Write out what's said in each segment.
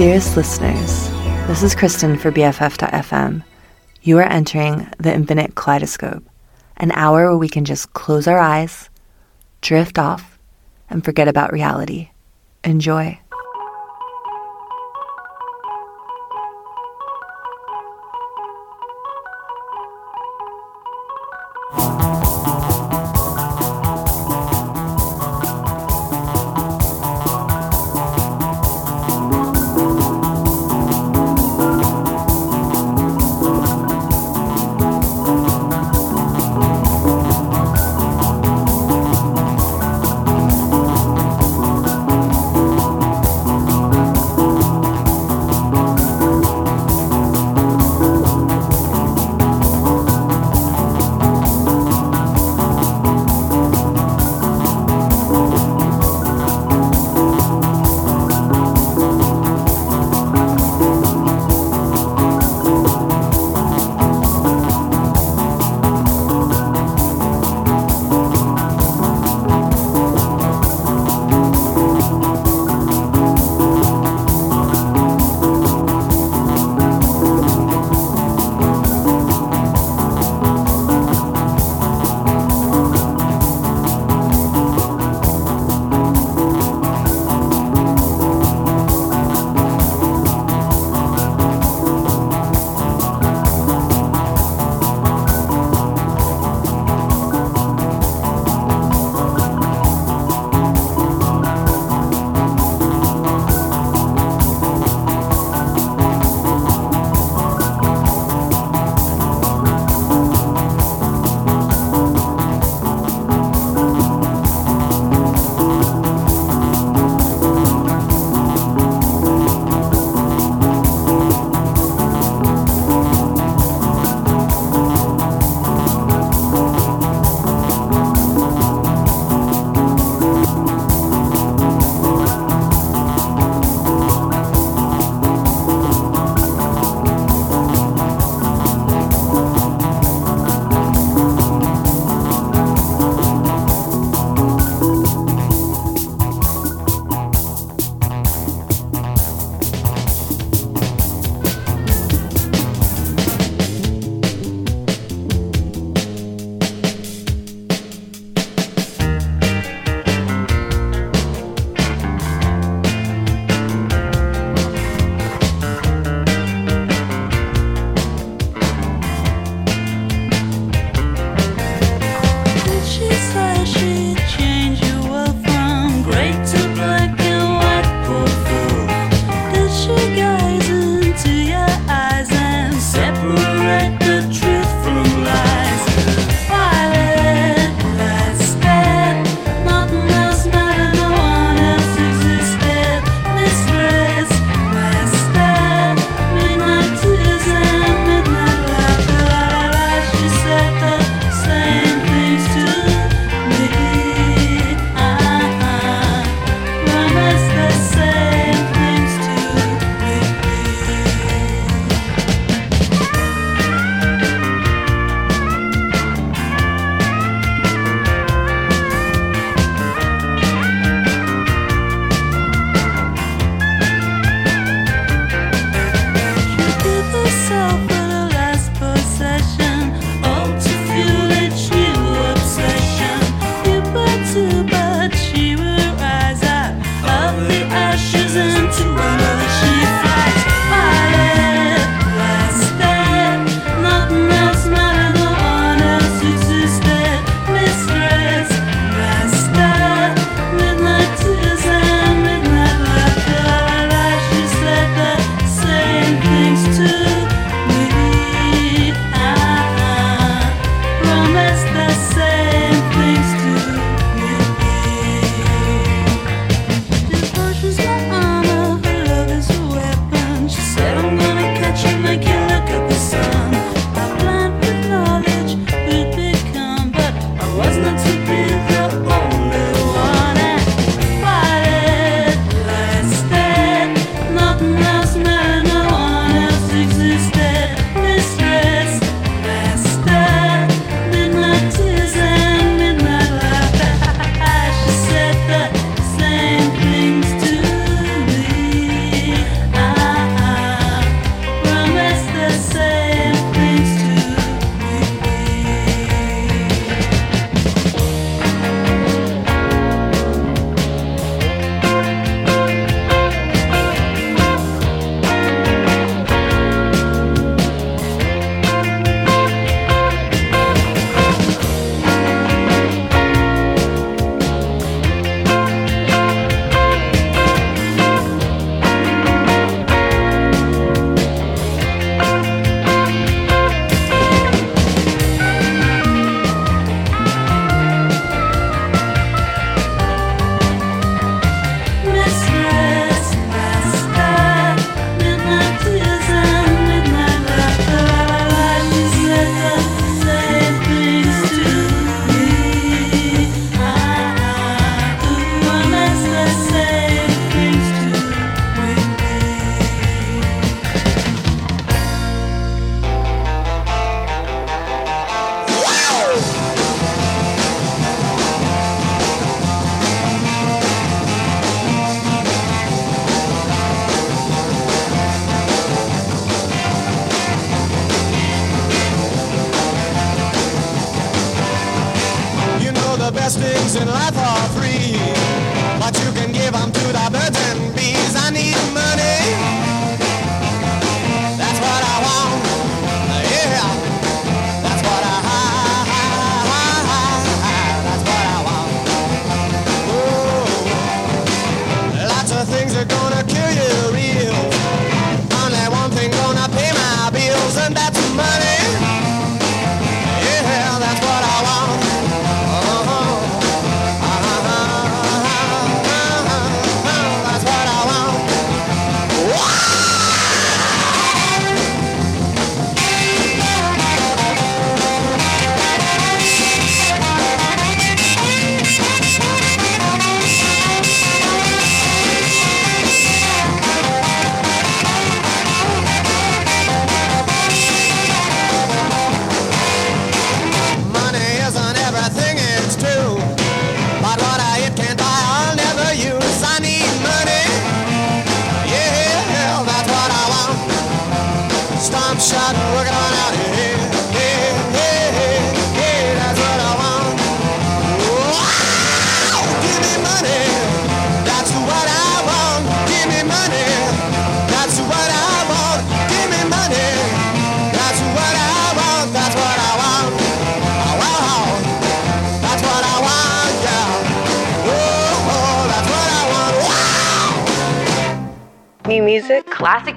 Dearest listeners, this is Kristen for BFF.fm. You are entering the infinite kaleidoscope, an hour where we can just close our eyes, drift off, and forget about reality. Enjoy.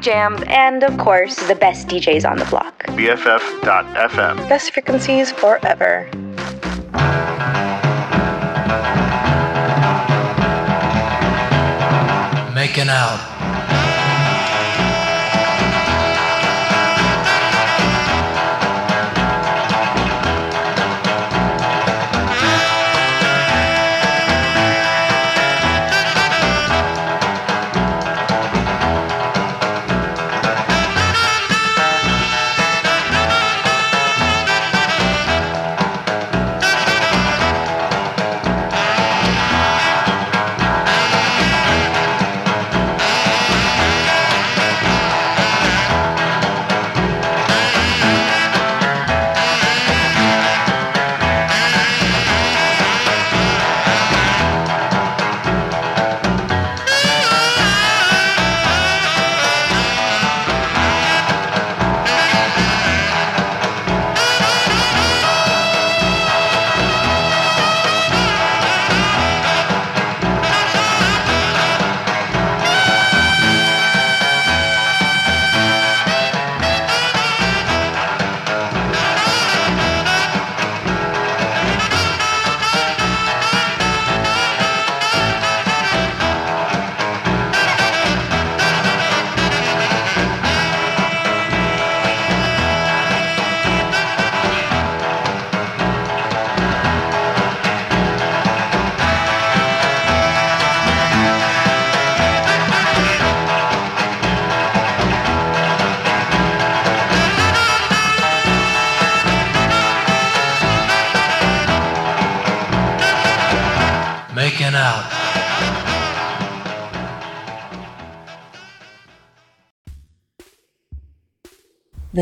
Jams, and of course, the best DJs on the block. BFF.FM. Best frequencies forever. Making out.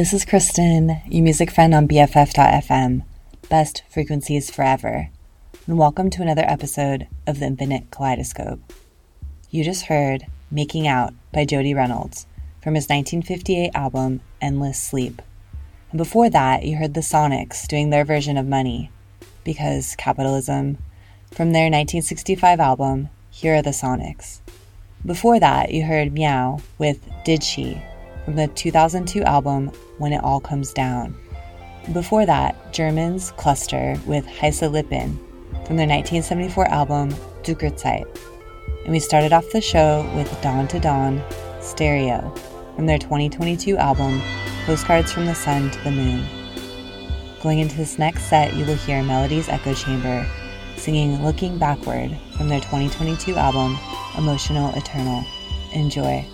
This is Kristen, your music friend on BFF.fm, best frequencies forever, and welcome to another episode of the Infinite Kaleidoscope. You just heard Making Out by Jody Reynolds from his 1958 album Endless Sleep. And before that, you heard the Sonics doing their version of Money, because capitalism, from their 1965 album Here Are the Sonics. Before that, you heard Miaow with Did She from the 2002 album When It All Comes Down. Before that, Germans Cluster with Heiße Lippen from their 1974 album Zuckerzeit. And we started off the show with Dawn to Dawn Stereo from their 2022 album Postcards from the Sun to the Moon. Going into this next set, you will hear Melody's Echo Chamber singing Looking Backward from their 2022 album Emotional Eternal. Enjoy.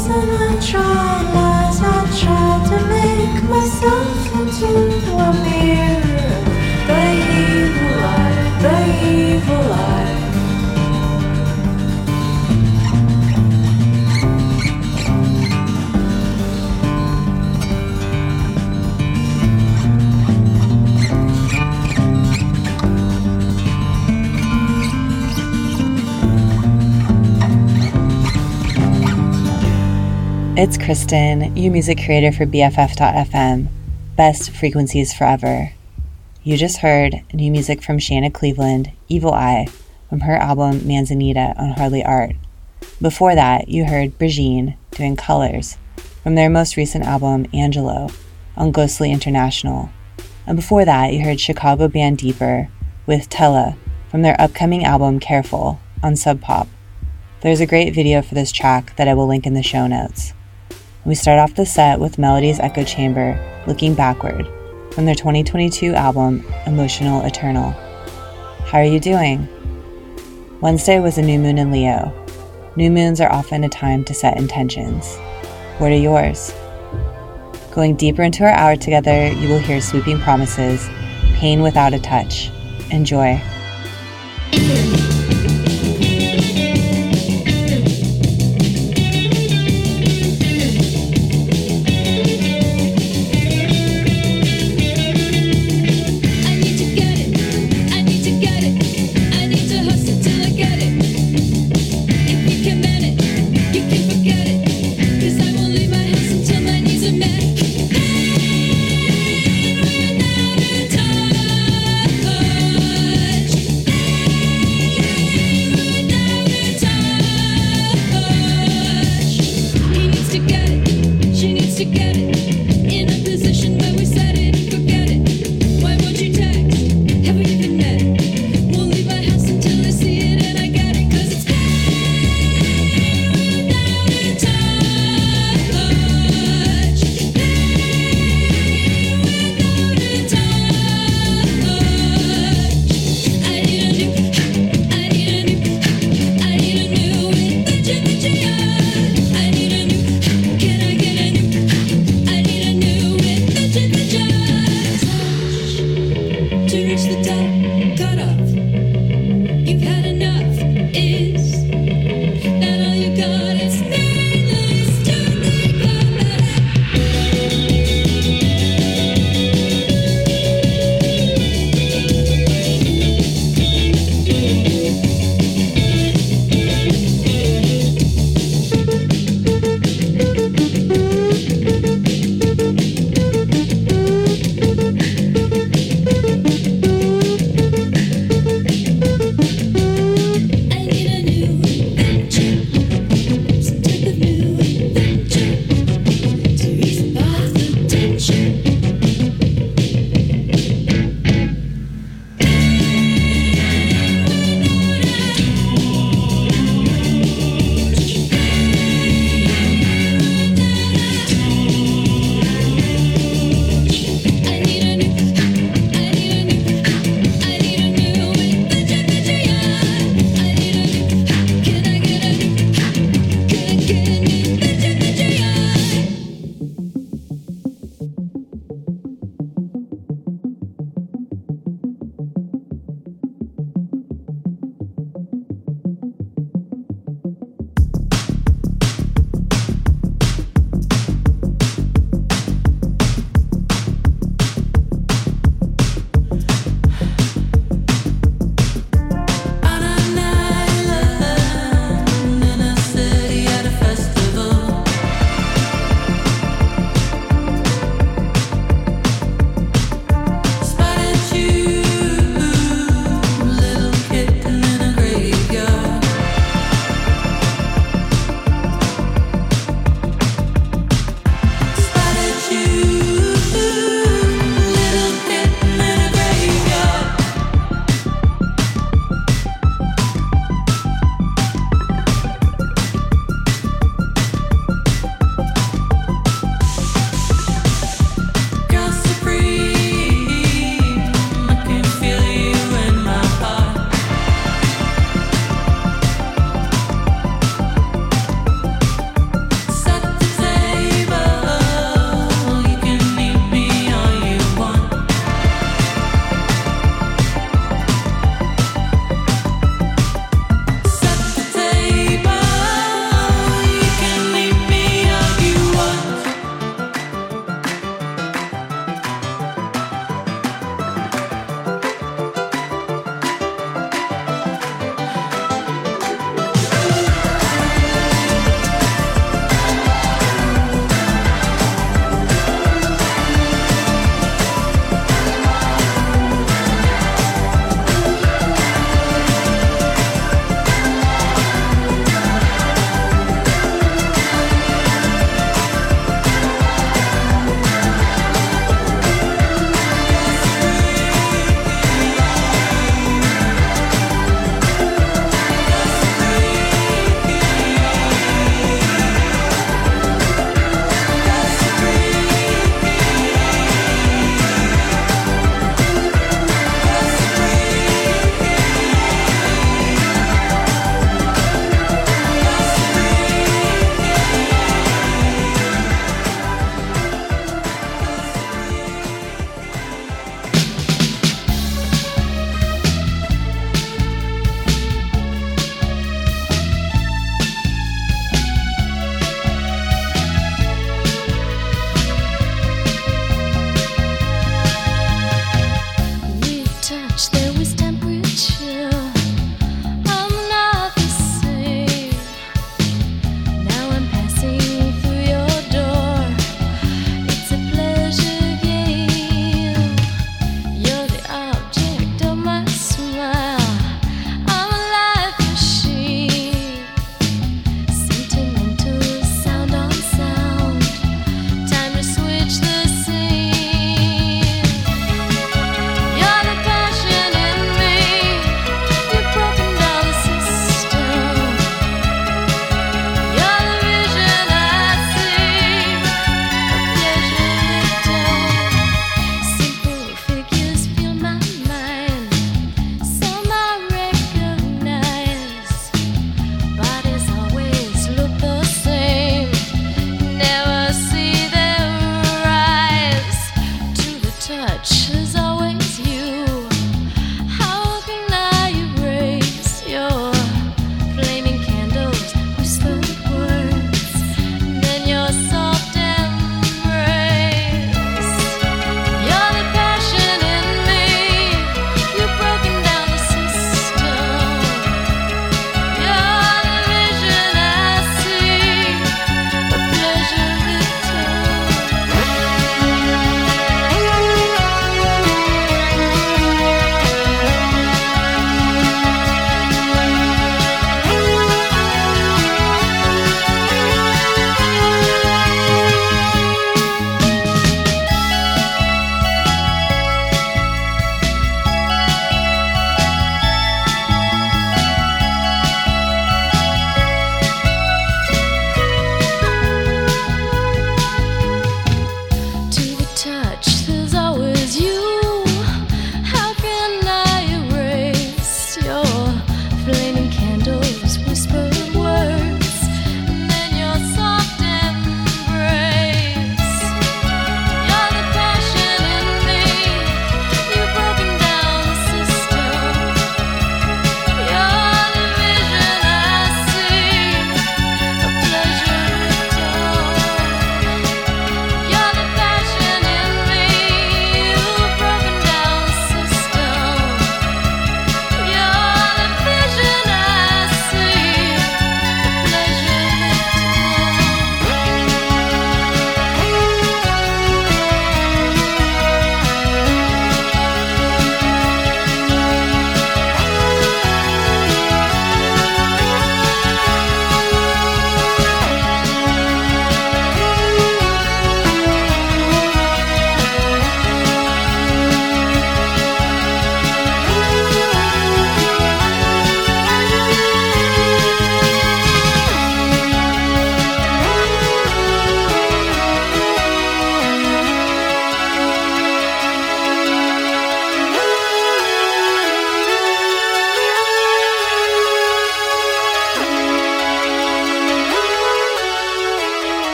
And I tried lies. I tried to make myself into a It's Kristen, you music creator for BFF.fm. Best frequencies forever. You just heard new music from Shana Cleveland, Evil Eye, from her album Manzanita on Hardly Art. Before that, you heard Brijean doing Colors from their most recent album Angelo on Ghostly International. And before that, you heard Chicago band Deeper with Tele from their upcoming album Careful on Sub Pop. There's a great video for this track that I will link in the show notes. We start off the set with Melody's Echo Chamber, Looking Backward, from their 2022 album Emotional Eternal. How are you doing? Wednesday was a new moon in Leo. New moons are often a time to set intentions. What are yours? Going deeper into our hour together, you will hear Sweeping Promises, Pain Without a Touch. Enjoy. I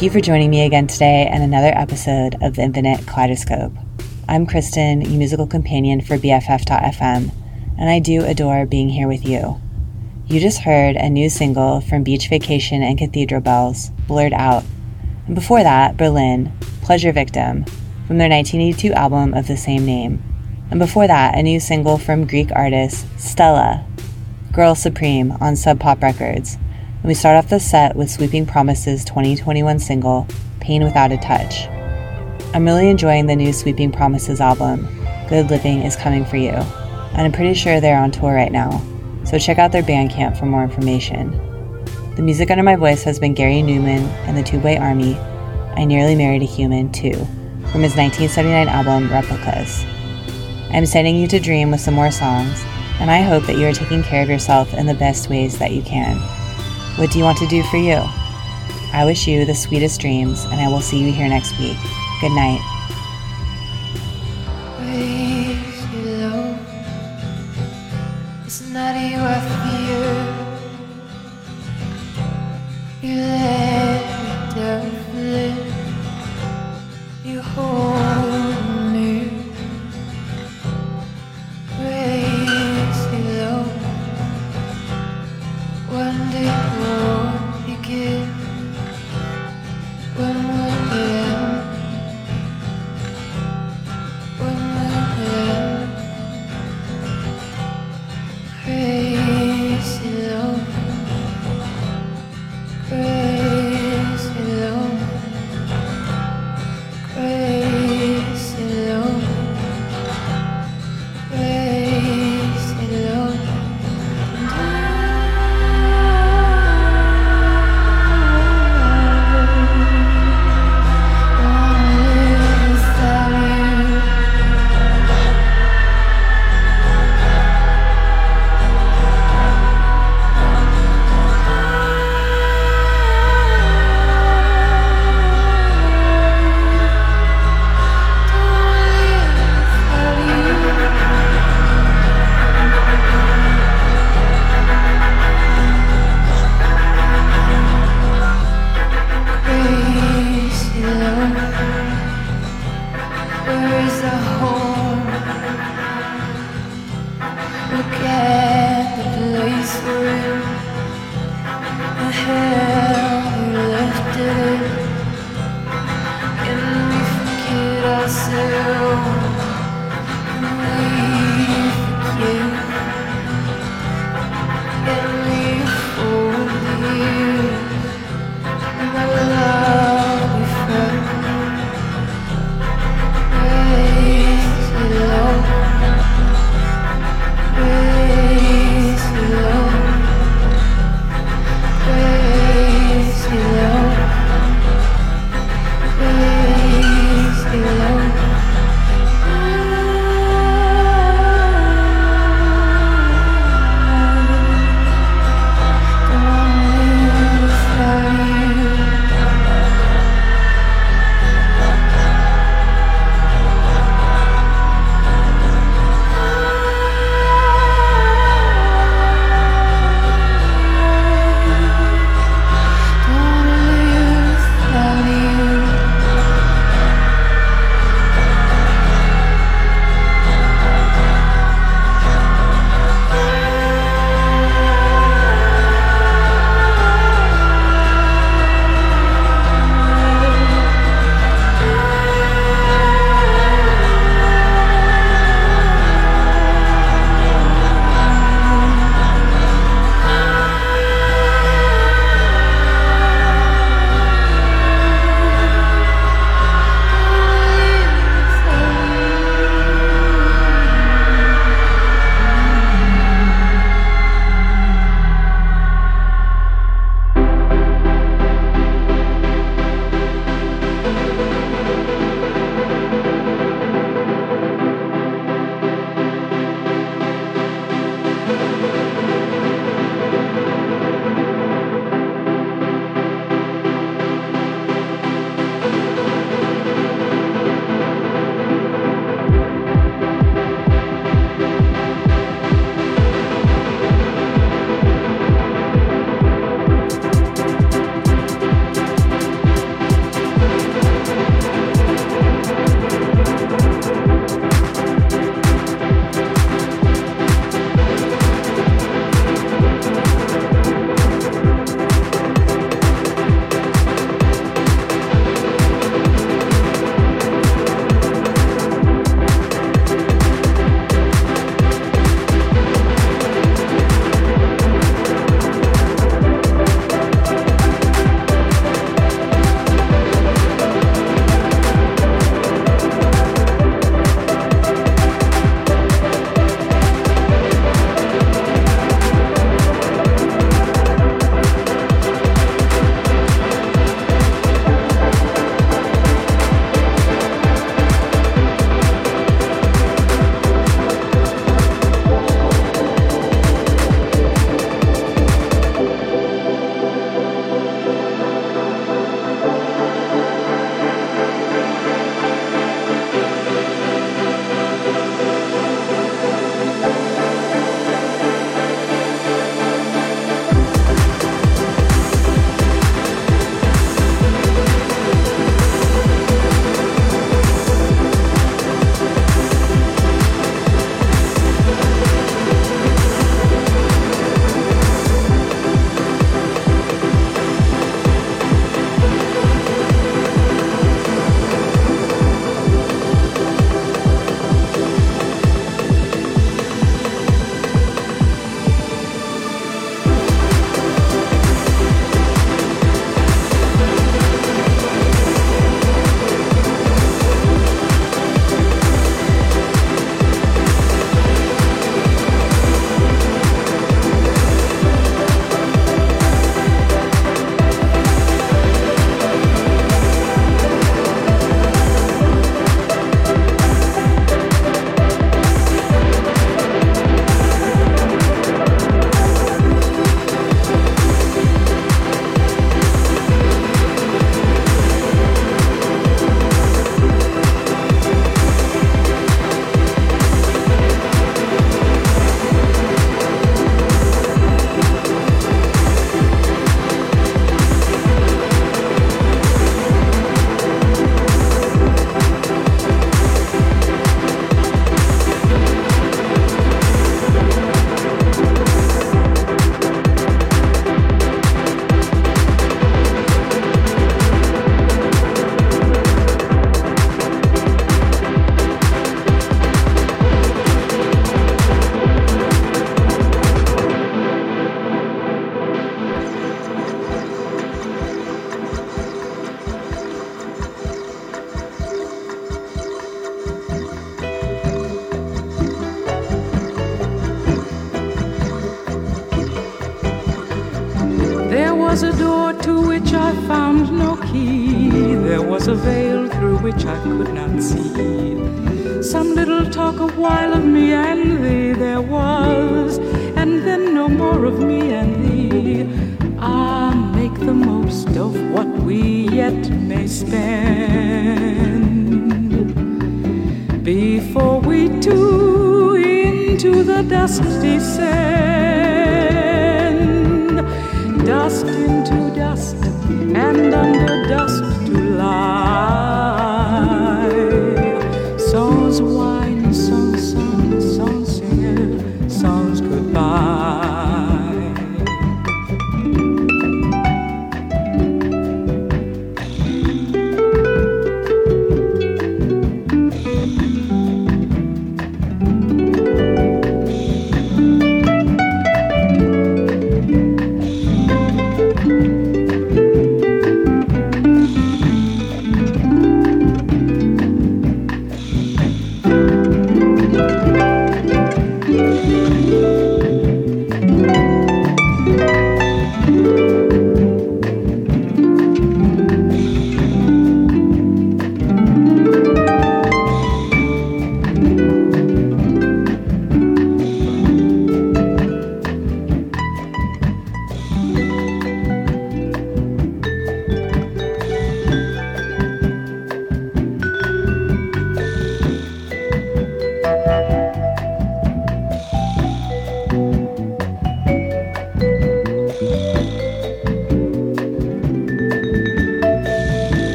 Thank you for joining me again today and another episode of the Infinite Kaleidoscope. I'm Kristen, your musical companion for BFF.fm, and I do adore being here with you. You just heard a new single from Beach Vacation and Cathedral Bells, Blurred Out, and before that, Berlin, Pleasure Victim, from their 1982 album of the same name. And before that, a new single from Greek artist Stella, Girl Supreme, on Sub Pop Records. And we start off the set with Sweeping Promises 2021 single, Pain Without a Touch. I'm really enjoying the new Sweeping Promises album, Good Living is Coming for You, and I'm pretty sure they're on tour right now, so check out their Bandcamp for more information. The music under my voice has been Gary Numan and the Tubeway Army, I Nearly Married a Human, too, from his 1979 album Replicas. I'm sending you to dream with some more songs, and I hope that you are taking care of yourself in the best ways that you can. What do you want to do for you? I wish you the sweetest dreams, and I will see you here next week. Good night.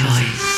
Choice.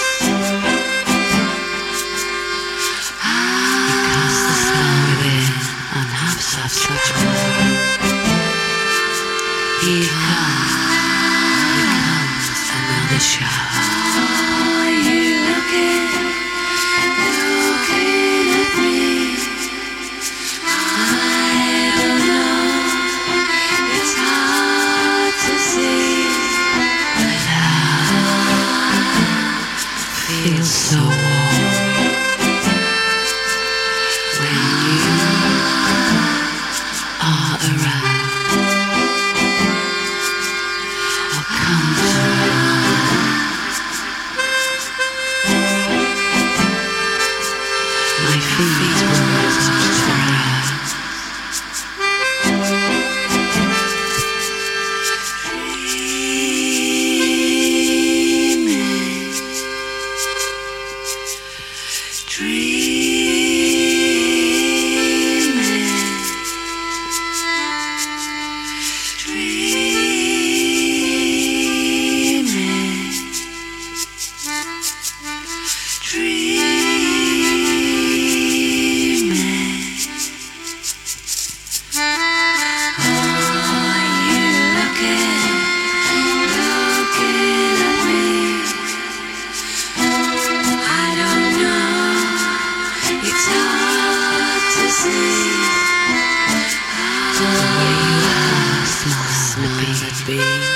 be.